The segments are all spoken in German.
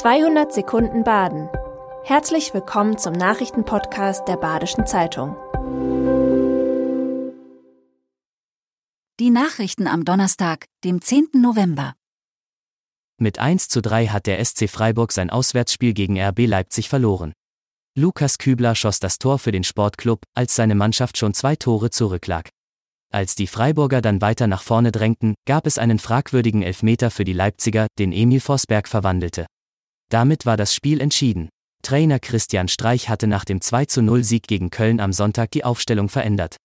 200 Sekunden Baden. Herzlich willkommen zum Nachrichtenpodcast der Badischen Zeitung. Die Nachrichten am Donnerstag, dem 10. November. Mit 1 zu 3 hat der SC Freiburg sein Auswärtsspiel gegen RB Leipzig verloren. Lukas Kübler schoss das Tor für den Sportclub, als seine Mannschaft schon zwei Tore zurücklag. Als die Freiburger dann weiter nach vorne drängten, gab es einen fragwürdigen Elfmeter für die Leipziger, den Emil Vosberg verwandelte. Damit war das Spiel entschieden. Trainer Christian Streich hatte nach dem 20 Sieg gegen Köln am Sonntag die Aufstellung verändert.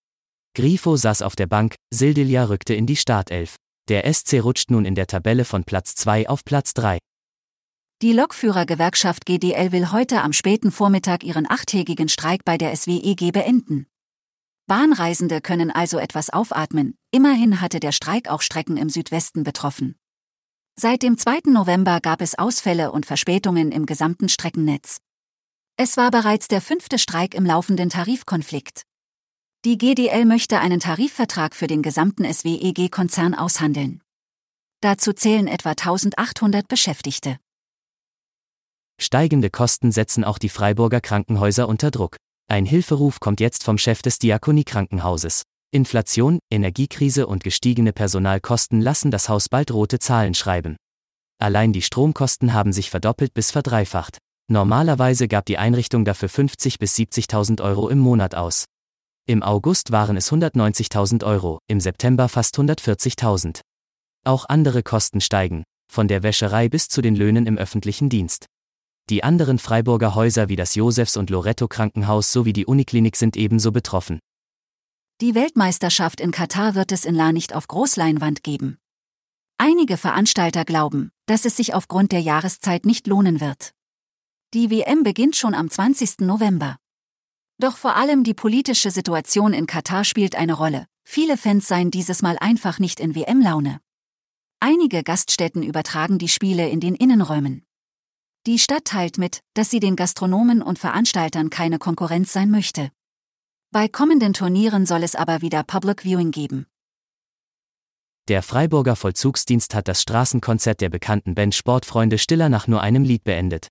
Grifo saß auf der Bank, Sildilja rückte in die Startelf. Der SC rutscht nun in der Tabelle von Platz 2 auf Platz 3. Die Lokführergewerkschaft GDL will heute am späten Vormittag ihren achttägigen Streik bei der SWEG beenden. Bahnreisende können also etwas aufatmen, immerhin hatte der Streik auch Strecken im Südwesten betroffen. Seit dem 2. November gab es Ausfälle und Verspätungen im gesamten Streckennetz. Es war bereits der fünfte Streik im laufenden Tarifkonflikt. Die GDL möchte einen Tarifvertrag für den gesamten SWEG-Konzern aushandeln. Dazu zählen etwa 1800 Beschäftigte. Steigende Kosten setzen auch die Freiburger Krankenhäuser unter Druck. Ein Hilferuf kommt jetzt vom Chef des Diakoniekrankenhauses. Inflation, Energiekrise und gestiegene Personalkosten lassen das Haus bald rote Zahlen schreiben. Allein die Stromkosten haben sich verdoppelt bis verdreifacht. Normalerweise gab die Einrichtung dafür 50 bis 70.000 Euro im Monat aus. Im August waren es 190.000 Euro, im September fast 140.000. Auch andere Kosten steigen, von der Wäscherei bis zu den Löhnen im öffentlichen Dienst. Die anderen Freiburger Häuser wie das Josefs- und Loretto Krankenhaus sowie die Uniklinik sind ebenso betroffen. Die Weltmeisterschaft in Katar wird es in La nicht auf Großleinwand geben. Einige Veranstalter glauben, dass es sich aufgrund der Jahreszeit nicht lohnen wird. Die WM beginnt schon am 20. November. Doch vor allem die politische Situation in Katar spielt eine Rolle. Viele Fans seien dieses Mal einfach nicht in WM-Laune. Einige Gaststätten übertragen die Spiele in den Innenräumen. Die Stadt teilt mit, dass sie den Gastronomen und Veranstaltern keine Konkurrenz sein möchte. Bei kommenden Turnieren soll es aber wieder Public Viewing geben. Der Freiburger Vollzugsdienst hat das Straßenkonzert der bekannten Band Sportfreunde Stiller nach nur einem Lied beendet.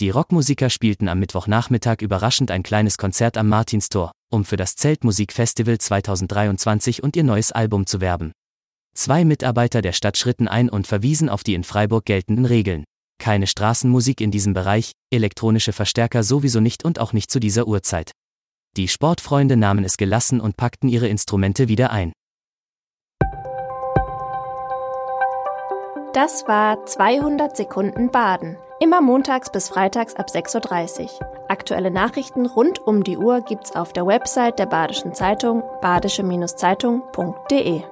Die Rockmusiker spielten am Mittwochnachmittag überraschend ein kleines Konzert am Martinstor, um für das Zeltmusikfestival 2023 und ihr neues Album zu werben. Zwei Mitarbeiter der Stadt schritten ein und verwiesen auf die in Freiburg geltenden Regeln keine Straßenmusik in diesem Bereich, elektronische Verstärker sowieso nicht und auch nicht zu dieser Uhrzeit. Die Sportfreunde nahmen es gelassen und packten ihre Instrumente wieder ein. Das war 200 Sekunden Baden. Immer montags bis freitags ab 6.30 Uhr. Aktuelle Nachrichten rund um die Uhr gibt's auf der Website der Badischen Zeitung badische-zeitung.de.